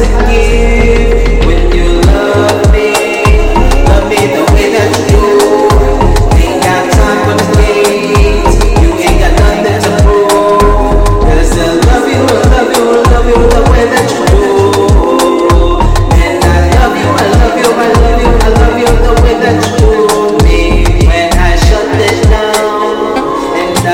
again.